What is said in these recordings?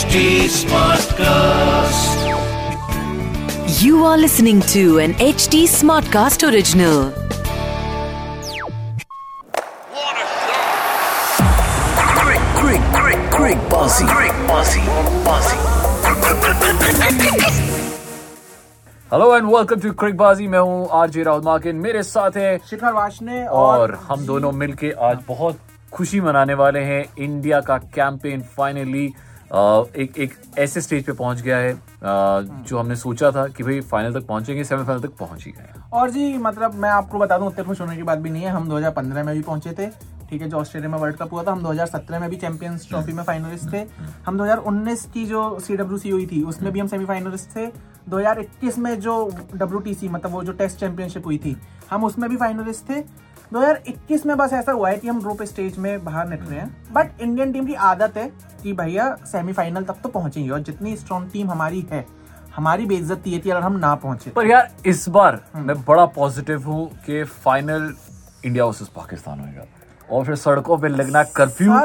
HD Smartcast. You are listening to an HD Smartcast original. What a shot! Quick, quick, quick, quick, bossy, quick, bossy, bossy. Hello and welcome to Cricbaazi मैं हूँ RJ Rahul माकिन मेरे साथ है शिखर वाशने और हम दोनों मिलके आज बहुत खुशी मनाने वाले हैं इंडिया का कैंपेन फाइनली एक एक ऐसे स्टेज पे पहुँच गया है जो हमने सोचा था कि भाई फाइनल तक पहुँचेंगे सेमीफाइनल तक पहुँच ही गए और जी मतलब मैं आपको बता दूँ उतने खुश होने की बात भी नहीं है। हम 2015 में भी पहुँचे थे, ठीक है, जो ऑस्ट्रेलिया में वर्ल्ड कप हुआ था। हम 2017 में भी चैंपियंस ट्रॉफी में फाइनलिस्ट थे। हम 2019 की जो सीडब्ल्यूसी हुई थी, उसमें भी हम सेमीफाइनलिस्ट थे। 2021 में जो डब्ल्यूटीसी मतलब वो जो टेस्ट चैंपियनशिप हुई थी, हम उसमें भी फाइनलिस्ट थे। 2021 में बस ऐसा हुआ है कि हम ग्रुप स्टेज में बाहर निकले हैं। बट इंडियन टीम की आदत है कि भैया सेमीफाइनल तक तो पहुँचेंगे और जितनी स्ट्रॉन्ग टीम हमारी है हमारी बेइज्जती है कि अगर हम ना पहुँचे। पर यार इस बार मैं बड़ा पॉजिटिव हूँ कि फाइनल इंडिया वर्सेस पाकिस्तान होगा और फिर सड़कों पे लगना कर्फ्यू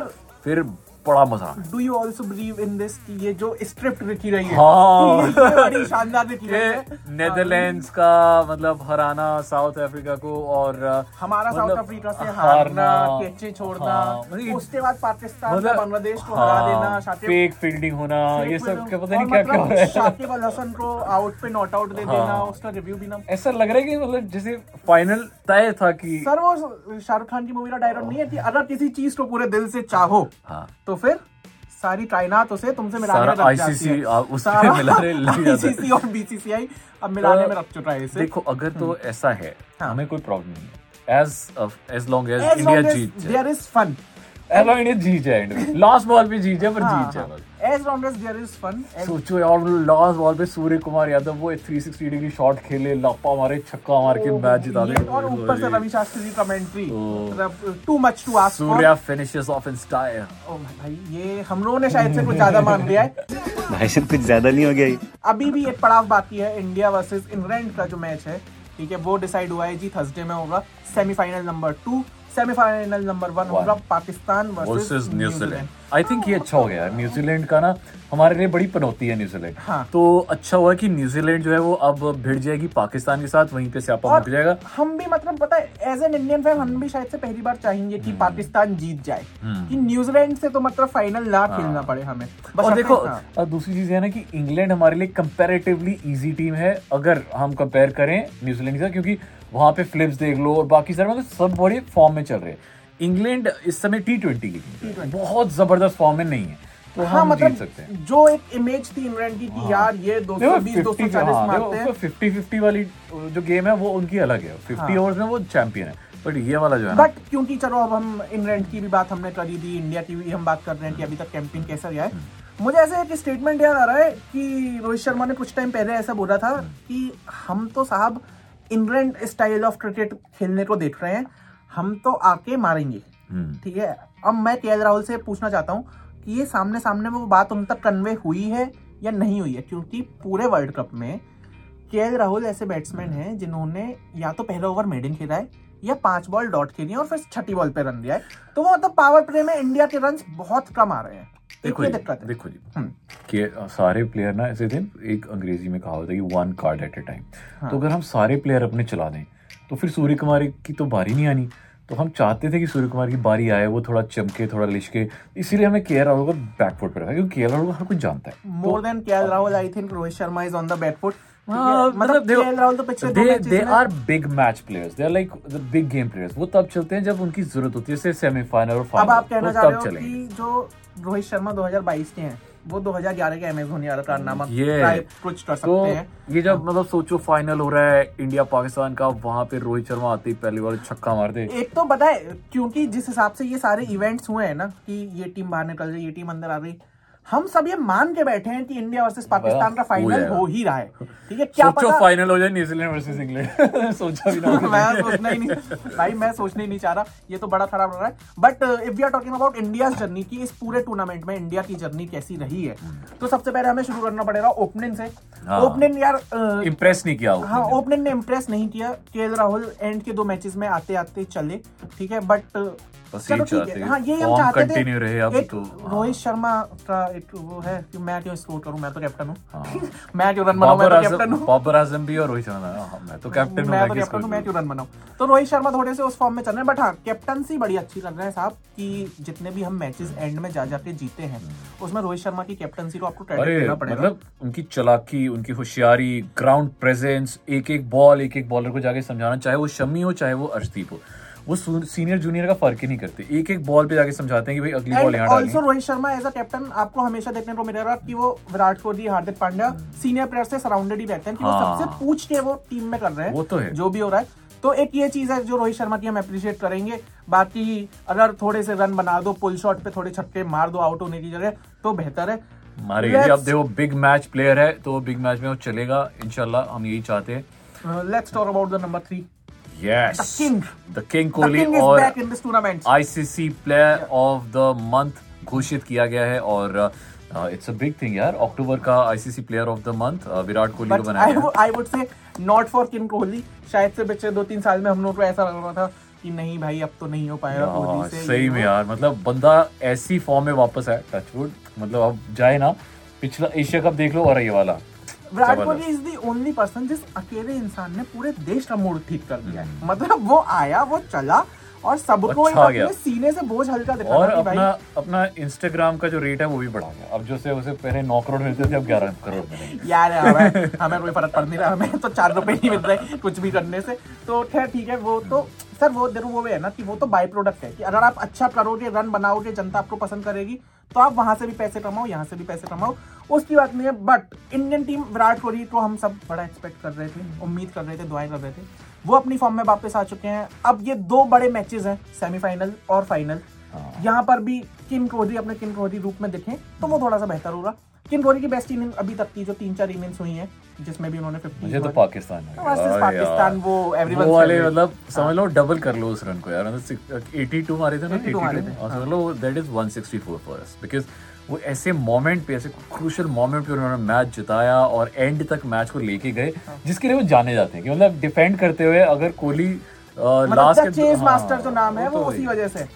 फिर बड़ा मज़ा do you also believe in this कि ये जो स्क्रिप्ट लिखी रही है? हाँ। ये बड़ी शानदार लिखी रही है। नेदरलैंड्स का मतलब हराना साउथ अफ्रीका को और हमारा साउथ मतलब अफ्रीका से हारना, कैचे छोड़ना हाँ, मतलब उसके बाद पाकिस्तान मतलब बांग्लादेश को हरा हाँ, देना फेक फील्डिंग होना ये सब क्या पता नहीं क्या क्या हो रहा है। शाकिब अल हसन को आउट पे नॉट आउट दे हाँ। देना उसका रिव्यू भी ना। ऐसा लग रहा है कि मतलब जैसे फाइनल तय था कि सर वो शाहरुख खान की मूवी का डायलॉग नहीं है कि अगर किसी चीज़ को पूरे दिल से चाहो हाँ। तो फिर सारी कायनात उसे तुमसे मिलाने रहे में आईसीसी उससे मिलाने लग जाता है। ICC और बीसीसीआई अब मिलाने में रख चुका है इसे। देखो अगर तो ऐसा है हाँ। हमें कोई प्रॉब्लम नहीं है। As as long as India जीत जाए। There is fun as long India India में लास्ट बॉल पे जीत जाए पर हाँ, जीत जाए as long as there is fun सोचो यार लास्ट बॉल पे सूर्य कुमार यादव वो 360 डिग्री शॉट खेले लप्पा मारे छक्का मार के मैच जिता दे और ऊपर से रवि शास्त्री की commentary too much to ask Surya finishes off in style ओ भाई ये हम लोगों ने शायद से कुछ ज़्यादा मान लिया है। भाई साहब कुछ ज़्यादा नहीं हो गया अभी भी एक पड़ाव बाकी है इंडिया वर्सेस इंग्लैंड का जो मैच है ठीक है वो डिसाइड हुआ है जी थर्सडे में होगा semifinal number two semifinal number one होगा Pakistan versus New Zealand I think ये अच्छा हो गया है। न्यूजीलैंड का ना हमारे लिए बड़ी पनौती है न्यूजीलैंड। हाँ। तो अच्छा हुआ कि न्यूजीलैंड जो है वो अब भिड़ जाएगी पाकिस्तान के साथ वहीं पे स्यापा मुक जाएगा। हम भी मतलब पता है एज एन इंडियन फ़ैन हम भी शायद से पहली बार चाहेंगे हम्म। कि पाकिस्तान जीत जाए। कि न्यूजीलैंड से तो मतलब फाइनल ना खेलना पड़े हमें। और देखो हाँ। दूसरी चीज़ है ना कि इंग्लैंड हमारे लिए कंपैरेटिवली इजी टीम है अगर हम कंपेयर करें न्यूजीलैंड के साथ क्योंकि वहाँ पे फ्लिप्स देख लो और बाकी सारे मतलब सब बड़े फॉर्म में चल रहे हैं। इंग्लैंड इस समय टी ट्वेंटी की टीम बहुत ज़बरदस्त फॉर्म में नहीं है। तो हाँ हम जीत मतलब सकते हैं। जो एक इमेज थी इंग्लैंड की कि यार ये 220 240 मारते हैं। फिफ्टी फिफ्टी वाली जो गेम है वो उनकी अलग है। फिफ्टी हाँ। ओवर्स में वो चैंपियन है। बट ये वाला जो है बट क्योंकि चलो अब हम इंग्लैंड की भी बात हमने करी थी इंडिया की भी हम बात कर रहे हैं कि अभी तक कैंपेन कैसा गया है। मुझे ऐसे एक स्टेटमेंट याद आ रहा है कि रोहित शर्मा ने कुछ टाइम पहले ऐसा बोला था कि हम तो साहब इंग्लैंड स्टाइल ऑफ़ क्रिकेट खेलने को देख रहे हैं। हम तो आके मारेंगे। हम्म। ठीक है? अब मैं के राहुल से पूछना चाहता हूँ कि ये सामने सामने वो बात उन तक कन्वे हुई है या नहीं हुई है? क्योंकि पूरे वर्ल्ड कप में के राहुल ऐसे बैट्समैन हैं जिन्होंने या तो पहला ओवर मेडन खेला है या पाँच बॉल डॉट खेली है और फिर छठी बॉल पे रन दिया है। तो वो मतलब पावर प्ले में इंडिया के रन बहुत कम आ रहे हैं। देखो जी दिक्कत है। देखो जी। हम्म। कि सारे प्लेयर ना ऐसे थे एक अंग्रेज़ी में कहा होता है कि one card at a time हाँ। तो अगर हम सारे प्लेयर अपने चला दें तो फिर सूर्य कुमार की तो बारी नहीं आनी। तो हम चाहते थे कि सूर्य कुमार की बारी आए वो थोड़ा चमके थोड़ा लिशके। इसीलिए हमें केएल राहुल को बैकफुट पर रखा क्योंकि केएल राहुल को हर कोई जानता है। More than KL Rahul I think Rohit Sharma is on the back foot हाँ, मतलब तो they are big match players they are like the big game players वो तब चलते हैं जब उनकी ज़रूरत होती है जैसे सेमीफाइनल और अब आप कहना तो चाह रहे हो कि जो रोहित शर्मा 2022 के हैं वो 2011 के धोनी वाला कारनामा ये। कुछ कर सकते तो हैं। ये जब मतलब सोचो फाइनल हो रहा है इंडिया पाकिस्तान का वहाँ पे रोहित शर्मा आते ही पहली बार छक्का मारते। एक तो बताए क्योंकि जिस हिसाब से ये सारे इवेंट्स हुए हैं ना कि ये टीम बाहर निकल रही ये टीम अंदर आ रही हम सब ये मान के बैठे हैं कि इंडिया वर्सेस पाकिस्तान का फाइनल। हो ही रहा है। ठीक है क्या सोचो पता फाइनल हो जाए न्यूजीलैंड वर्सेस इंग्लैंड। सोचा भी ना मैं सोचना ही नहीं। भाई मैं सोचने ही नहीं चाह रहा। ये तो बड़ा खराब हो रहा है। But if we are talking about India journey की इस पूरे टूर्नामेंट में इंडिया की जर्नी कैसी रही है? तो सबसे पहले हमें शुरू करना पड़ेगा ओपनिंग से। हाँ। ओपनिंग यार अ, इम्प्रेस नहीं किया हाँ ओपनिंग ने। इम्प्रेस नहीं किया। के राहुल एंड के दो मैचेस में आते आते चले। ठीक है बट चलो ठीक है। हाँ। ये हम चाहते थे। तो, हाँ। रोहित शर्मा का एक वो है कि मैं क्यों स्कोर करूँ मैं तो कैप्टन हूँ। हाँ। मैं क्यों रन बनाऊँ मैं तो कैप्टन आज़म बाबर आज़म भी और रोहित शर्मा। हाँ, मैं तो कैप्टन हूँ मैं मैं तो कैप्टन हूँ मैं क्यों रन बनाऊँ। तो रोहित शर्मा थोड़े से उस फॉर्म में चल रहे हैं बट हाँ कैप्टनसी बड़ी अच्छी कर रहे हैं साहब कि जितने भी हम मैचेस एंड में जा जाके जीते हैं उसमें रोहित शर्मा की कैप्टनसी को आपको क्रेडिट देना पड़ेगा। मतलब उनकी चलाकी उनकी होशियारी ग्राउंड प्रेजेंस एक एक बॉल एक एक बॉलर को जाके समझाना चाहे वो शमी हो चाहे वो अर्शदीप हो। वो सीनियर जूनियर का फ़र्क ही नहीं करते। एक एक बॉल पे जाके समझाते हैं कि भाई अगली बॉल यहाँ also Rohit Sharma as a captain आपको हमेशा देखने को मिलेगा कि वो विराट कोहली हार्दिक पांड्या सीनियर प्लेयर से सराउंडेड ही रहते हैं कि वो हाँ। सबसे पूछ के वो टीम में कर रहे हैं वो तो है। जो भी हो रहा है। तो एक ये चीज़ है जो रोहित शर्मा की हम अप्रिशिएट करेंगे। बाकी अगर थोड़े से रन बना दो पुल शॉट पे थोड़े छक्के मार दो आउट होने की जगह तो बेहतर है। ये अब देखो बिग मैच प्लेयर है तो बिग मैच में वो चलेगा। इनशाला हम यही चाहते हैं। Let's talk about the number three yes The king. The king the Kohli king is और ICC player of the month घोषित किया गया है और इट्स अ बिग थिंग यार अक्टूबर का ICC player of the month Virat Kohli को बनाया। I would say not for king Kohli शायद से पिछले दो तीन साल में हम लोग को ऐसा लग रहा था कि नहीं भाई अब तो नहीं हो पाएगा कोहली से सही में यार मतलब बंदा ऐसी फॉर्म में वापस है टचवुड मतलब अब जाए ना पिछला एशिया कप देख लो और ये वाला। Virat Kohli is the only person जिस अकेले इंसान ने पूरे देश का मूड ठीक कर दिया है। मतलब वो आया वो चला और सबको अच्छा। अपने सीने से बोझ हल्का दिखा और कि भाई अपना अपना इंस्टाग्राम का जो रेट है वो भी बढ़ा गया। अब जो से उसे पहले नौ करोड़ मिलते थे अब ग्यारह करोड़ मिलेंगे। यार हमें हमें कोई फ़र्क पड़ नहीं रहा हमें तो चार रुपए नहीं मिल रहे कुछ भी करने से। तो खैर ठीक है वो तो सर वो देखो वो है ना कि वो तो बाई प्रोडक्ट है कि अगर आप अच्छा करोगे रन बनाओगे जनता आपको पसंद करेगी तो आप वहाँ से भी पैसे कमाओ यहाँ से भी पैसे कमाओ। उसकी बात नहीं है but Indian team Virat Kohli को हम सब बड़ा एक्सपेक्ट कर रहे थे उम्मीद कर रहे थे दुआएँ कर रहे थे। वो अपनी फॉर्म में वापस आ चुके हैं। अब ये दो बड़े मैचेस हैं सेमीफाइनल और फाइनल यहाँ पर भी किन कोहली अपने किन कोहली रूप में दिखे तो वो थोड़ा सा बेहतर होगा। किन कोहली की बेस्ट इनिंग अभी तक की जो तीन चार इनिंग्स हुई हैं जिसमें भी उन्होंने मुझे तो पाकिस्तान पाकिस्तान, वो वो वाले मतलब समझ लो डबल कर लो उस रन को यार। मतलब 82 मारे थे ना? 82 मारे थे, समझ लो that is 164 for us because वो ऐसे मोमेंट पे ऐसे क्रूशियल मोमेंट पे उन्होंने मैच जिताया और एंड तक मैच को लेके गए हाँ। जिसके लिए वो जाने जाते हैं। कि मतलब डिफेंड करते हुए अगर कोहली लास्ट चेस मास्टर जो नाम है वो तो उसी वजह से।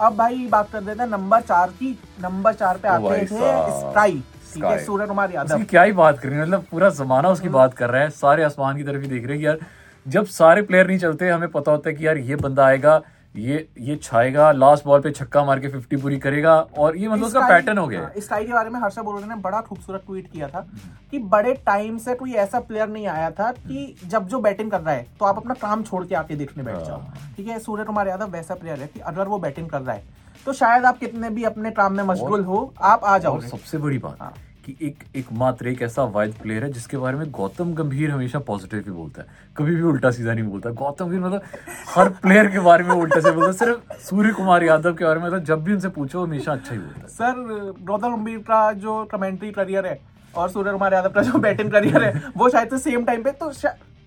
अब भाई बात कर देते हैं नंबर चार की नंबर चार पे आते थे ठीक है सूर्य कुमार यादव। क्या ही बात करनी है मतलब पूरा जमाना उसकी बात कर रहा है सारे आसमान की तरफ़ ही देख रहे हैं कि यार जब सारे प्लेयर नहीं चलते हमें पता होता है कि यार ये बंदा आएगा ये ये छाएगा लास्ट बॉल पे छक्का मार के 50 पूरी करेगा और ये मतलब उसका पैटर्न हो गया है। हाँ, स्काई के बारे में हर्षा बोरोडे ने बड़ा खूबसूरत ट्वीट किया था कि बड़े टाइम से कोई ऐसा प्लेयर नहीं आया था कि जब जो बैटिंग कर रहा है तो आप अपना काम छोड़ के आके देखने बैठ जाओ हाँ। ठीक है सूर्य कुमार यादव वैसा प्लेयर है कि अगर वो बैटिंग कर रहा है तो शायद आप कितने भी अपने काम में मशगूल हो आप आ जाओ सबसे बड़ी बात हाँ। कि एक एक मात्र एक ऐसा वाइल्ड प्लेयर है जिसके बारे में गौतम गंभीर हमेशा पॉजिटिव ही बोलता है। कभी भी उल्टा सीधा नहीं बोलता। गौतम गंभीर मतलब हर प्लेयर के बारे में उल्टा से बोलता है। सिर्फ़ सूर्य कुमार यादव के बारे में मतलब जब भी उनसे पूछो हमेशा अच्छा ही बोलता है। सर गौतम गंभीर का जो कमेंट्री करियर है और सूर्य कुमार यादव का जो बैटिंग करियर है वो शायद सेम टाइम पे तो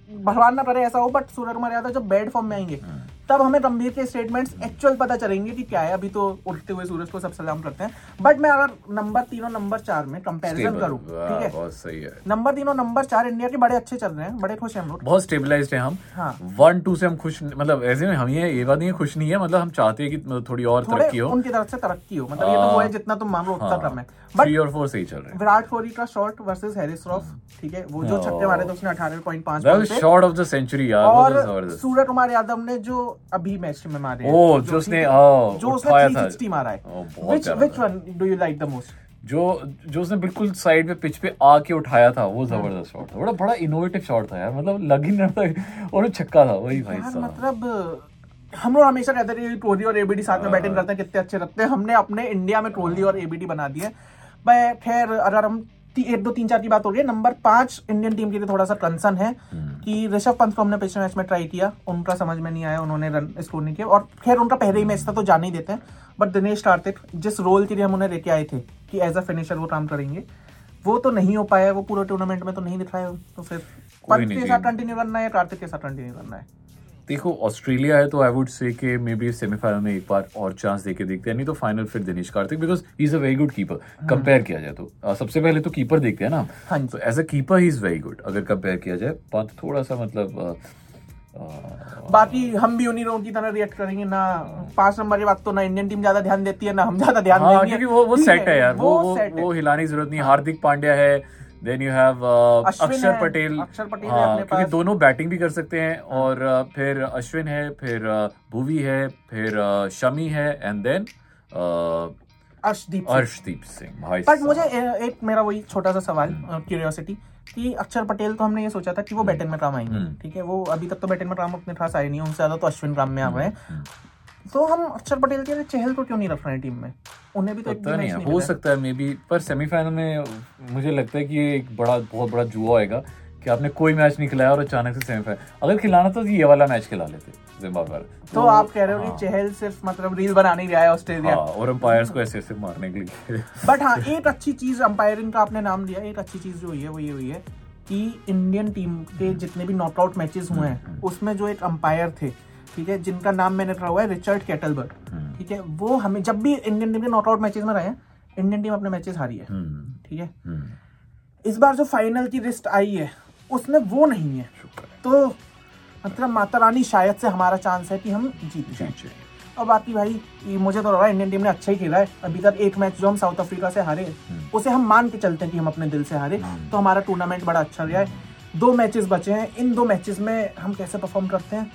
भगवान ना करे ऐसा हो बट सूर्य कुमार यादव जब बैड फॉर्म में आएँगे तब हमें गंभीर के स्टेटमेंट्स एक्चुअल पता चलेंगे कि क्या है। अभी तो उठते हुए सूरज को सब सलाम करते हैं। बट मैं अगर नंबर तीन और नंबर चार में कंपैरिजन करूँ ठीक है? बहुत सही है। नंबर तीन और नंबर चार इंडिया के बड़े अच्छे चल रहे हैं बड़े खुश हैं हम लोग। बहुत स्टेबलाइज्ड है हम। हाँ। वन टू से हम खुश मतलब ऐसे में हम ये ये बात नहीं है खुश नहीं है मतलब हम चाहते हैं कि मतलब थोड़ी और तरक्की हो। उनकी तरफ़ से तरक्की हो। मतलब ये तो वो है जितना तुम मान लो उतना कम है। थ्री और फोर सही चल रहे हैं। विराट कोहली का शॉट वर्सेस हैरिस रॉफ ठीक है? वो जो छक्के मारे थे उसने अठारह पॉइंट पाँच शॉट ऑफ़ द सेंचुरी यार और तो सूर्य कुमार यादव ने जो अभी मैच में मारे ओ, जो उसने, है, हाँ, जो उसने उठाया था। 360 मारा है। ओ, which which one do you like the most जो जो उसने बिल्कुल साइड पे पिच पे आके उठाया था वो ज़बरदस्त शॉट था। बड़ा बड़ा इनोवेटिव शॉट था यार मतलब लग ही नहीं था और छक्का था वही भाई साहब। मतलब हम लोग हमेशा कहते थे कि कोहली और एबीडी साथ में बैटिंग करते हैं कितने अच्छे लगते हैं। हमने अपने इंडिया में कोहली और एबीडी बना दिए मैं खैर अगर हम एक दो तीन चार की बात हो रही है नंबर पाँच इंडियन टीम के लिए थोड़ा सा कंसर्न है कि ऋषभ पंत को हमने पिछले मैच में ट्राई किया उनका समझ में नहीं आया उन्होंने रन स्कोर नहीं किया। और खैर उनका पहले ही मैच था तो जान ही देते हैं। बट दिनेश कार्तिक जिस रोल के लिए हम उन्हें लेके आए थे कि एज अ फिनिशर वो काम करेंगे वो तो नहीं हो पाया वो पूरे टूर्नामेंट में तो नहीं दिखाया तो फिर पंत के साथ कंटिन्यू करना है कार्तिक के साथ कंटिन्यू करना है? देखो ऑस्ट्रेलिया है तो आई वुड से कि मे बी सेमीफाइनल में एक बार और चांस देके देखते हैं। नहीं तो फाइनल फिर Dinesh Karthik because he is a very good keeper compare किया जाए तो। अ, सबसे पहले तो कीपर देखते हैं ना। हाँ तो as a keeper he is very good अगर कंपेयर किया जाए। पंत थोड़ा सा मतलब बाकी हम भी उन्हीं लोगों की तरह रिएक्ट करेंगे। ना पाँच नंबर की बात तो ना इंडियन टीम ज़्यादा ध्यान देती है ना हम ज़्यादा ध्यान हाँ देंगे। क्योंकि वो वो सेट है यार। वो वो वो हिलाने की ज़रूरत नहीं। हार्दिक पांड्या है। देन यू हैव अक्षर पटेल अक्षर पटेल हाँ क्योंकि दोनों बैटिंग भी कर सकते हैं और uh, फिर अश्विन है फिर uh, भुवी है फिर uh, शमी है एंड देन अर्शदीप सिंह। अर्शदीप सिंह भाई बट मुझे एक मेरा वही छोटा सा सवाल क्यूरियोसिटी कि अक्षर पटेल तो हमने ये सोचा था कि वो बैटन में काम आएँगे हम्म। ठीक है? वो अभी तक तो बैटन में काम अपने खास आए नहीं उनसे ज़्यादा तो अश्विन काम में आ गए हम्म, तो हम अक्षर पटेल के चहल को क्यों नहीं रख रहे हैं टीम में? उन्हें भी तो पता नहीं नहीं हो सकता है मे बी पर सेमीफाइनल में मुझे लगता है कि ये एक बड़ा बहुत बड़ा जुआ होएगा कि आपने कोई मैच नहीं खिलाया और अचानक से सेमीफाइनल अगर खिलाना तो ये वाला मैच खिला लेते जिम्बाब्वे वाला। तो आप कह रहे हो हाँ, कि चहल सिर्फ़ मतलब रील बनाने रहा है ऑस्ट्रेलिया हाँ, और अंपायर्स को ऐसे ऐसे मारने के लिए। बट हाँ एक अच्छी चीज़ अंपायरिंग का आपने नाम दिया एक अच्छी चीज़ जो हुई है वो ये हुई है कि इंडियन टीम के जितने भी नॉकआउट मैचेस हुए हैं उसमें जो एक अंपायर थे ठीक है जिनका नाम मैंने रखा हुआ है रिचर्ड कैटलबर्ग ठीक है वो हमें जब भी इंडियन टीम के नॉकआउट मैचेस में रहे हैं इंडियन टीम अपने मैचेस हारी है। हम्म, ठीक है? हम्म, इस बार जो फाइनल की लिस्ट आई है उसमें वो नहीं है। तो मतलब माता रानी शायद से हमारा चांस है कि हम जीत जाएँ। और बाकी भाई मुझे तो लग रहा है इंडियन टीम ने अच्छा ही खेला है। अभी तक एक मैच जो हम साउथ अफ्रीका से हारे उसे हम मान के चलते हैं कि हम अपने दिल से हारे। तो हमारा टूर्नामेंट बड़ा अच्छा गया है। दो मैचेस बचे हैं। इन दो मैचेस में हम कैसे परफॉर्म करते हैं?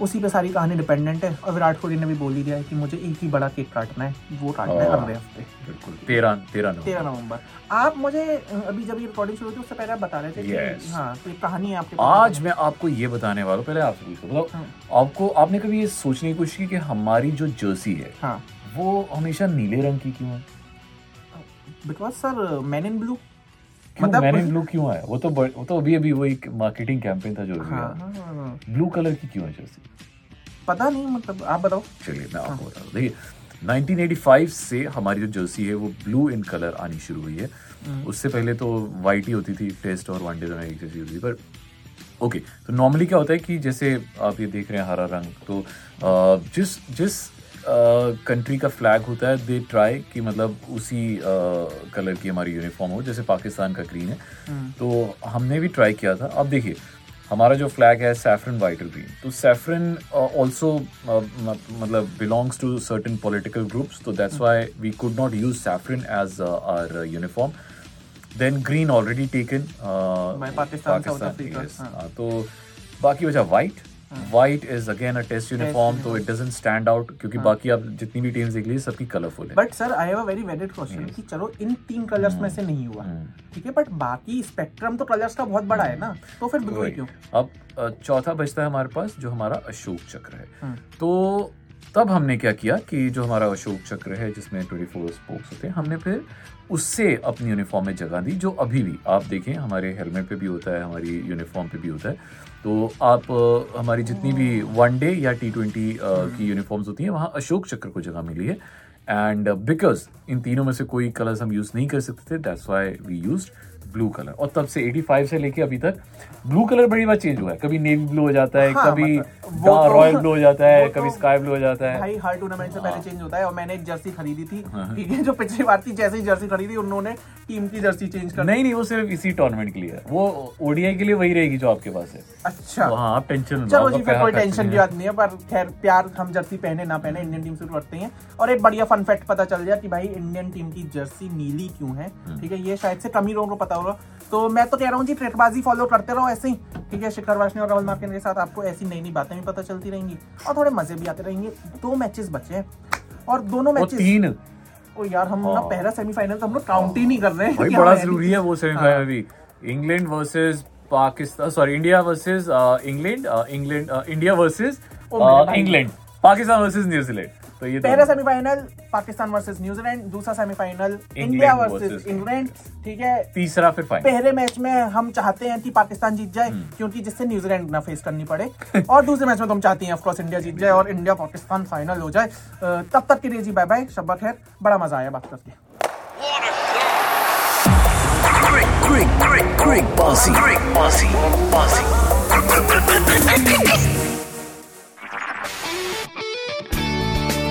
उसी पे सारी कहानी डिपेंडेंट है। और विराट कोहली ने भी बोल ही दिया है कि मुझे एक ही बड़ा केक काटना है वो काटना है हाँ। अगले हफ़्ते। बिल्कुल। तेरह तेरह तेरह नवंबर। आप मुझे अभी जब ये रिकॉर्डिंग शुरू हुई थी उससे पहले आप बता रहे थे कि हाँ तो कहानी है आपके आज मैं आपको ये बताने वाला हूँ पहले आपसे पूछो मतलब आपको आपने कभी ये सोचने की कोशिश की कि हमारी जो जर्सी है हाँ। वो हमेशा नीले रंग की क्यों है? Because sir man in blue मतलब- मैंने ब्लू क्यों है वो तो वो तो अभी अभी वो एक मार्केटिंग कैंपेन था जो हाँ हाँ हाँ, हाँ। ब्लू कलर की क्यों है जर्सी पता नहीं मतलब आप बताओ। चलिए मैं आपको बता दूँ। देखिए 1985 से हमारी जो जर्सी है वो ब्लू इन कलर आनी शुरू हुई है। उससे पहले तो वाइट ही होती थी टेस्ट और वनडे में एक जैसी होती थी पर ओके तो नॉर्मली क्या होता है कि जैसे आप ये देख रहे हैं हरा रंग तो जिस जिस कंट्री का फ्लैग होता है दे ट्राई कि मतलब उसी कलर की हमारी यूनिफॉर्म हो जैसे पाकिस्तान का ग्रीन है। तो हमने भी ट्राई किया था। अब देखिए हमारा जो फ्लैग है सैफरन वाइट और ग्रीन तो सैफरन ऑल्सो मतलब belongs to certain political groups तो that's why we could not use saffron as our uniform then green already taken South Africa, हाँ. तो बाकी बचा white white is again a test uniform तो it doesn't stand out क्योंकि बाकी आप जितनी भी टीम्स देख लीजिए सबकी कलरफुल है। But sir I have a very valid question कि चलो इन तीन कलर्स में से नहीं हुआ। ठीक है बट बाकी स्पेक्ट्रम तो कलर्स का बहुत बड़ा है ना तो फिर बिल्कुल क्यों? अब चौथा बचता है हमारे पास जो हमारा अशोक चक्र है। तो तब हमने क्या किया कि जो हमारा अशोक चक्र है जिसमें 24 स्पोक्स होते हैं हमने फिर उससे अपनी यूनिफॉर्म में जगह दी जो अभी भी आप देखें हमारे हेलमेट पे भी होता है हमारी यूनिफॉर्म पे भी होता है। तो आप हमारी जितनी भी वन डे या टी ट्वेंटी की यूनिफॉर्म्स होती हैं वहाँ अशोक चक्र को जगह मिली है। एंड बिकॉज़ इन तीनों में से कोई कलर्स हम यूज़ नहीं कर सकते थे that's why we used blue colour और तब से 85 से लेके अभी तक ब्लू कलर बड़ी बार चेंज हुआ है। कभी नेवी ब्लू हो जाता है हाँ, कभी मतलब तो- रॉयल ब्लू हो जाता है तो- कभी स्काई ब्लू हो जाता है। भाई हर टूर्नामेंट से हाँ। पहले चेंज होता है और मैंने एक जर्सी खरीदी थी। ठीक है जो पिछली बार थी जैसे ही जर्सी खरीदी उन्होंने टीम की जर्सी चेंज कर नहीं नहीं वो सिर्फ़ इसी टूर्नामेंट के लिए है। वो ओडीआई के लिए वही रहेगी जो आपके पास है। अच्छा। तो हाँ आप टेंशन चलो जी फिर कोई टेंशन की बात नहीं है पर खैर प्यार हम जर्सी पहने ना पहने इंडियन टीम से तो रखते हैं। और एक बढ़िया फन फैक्ट पता चल गया कि भाई इंडियन टीम की जर्सी नीली क्यों है? हम्म। ठीक है ये शायद से कम ही लोगों को पता होगा। तो मैं तो कह रहा हूँ जी ट्रेकबाजी फॉलो करते रहो ऐसे ही। ठीक है शिखर वाशनी और राहुल मार्किन के साथ आपको ऐसी नई नई बातें भी पता चलती रहेंगी और थोड़े मज़े भी आते रहेंगे। दो मैचेस बचे हैं और दोनों मैचेस तीन। ओ यार हम ना हाँ। पहला सेमीफाइनल तो हम लोग काउंट ही नहीं कर रहे हैं। भाई बड़ा ज़रूरी है वो सेमीफाइनल भी। England versus Pakistan sorry India versus England England India versus. England. Pakistan versus New Zealand. तो ये पहला। Semifinal Pakistan versus New Zealand दूसरा सेमीफाइनल इंडिया वर्सेस इंग्लैंड ठीक है तीसरा फिर फाइनल पहले मैच में हम चाहते हैं कि पाकिस्तान जीत जाए हम्म। क्योंकि जिससे न्यूजीलैंड ना फेस करनी पड़े और दूसरे मैच में तुम चाहती हैं ऑफकोर्स इंडिया जीत जाए और इंडिया पाकिस्तान फाइनल हो जाए तब तक के लिए जी बाय बाय शब्बा खैर बड़ा मज़ा आया बात करके great, great, great bossy. Great bossy. Bossy.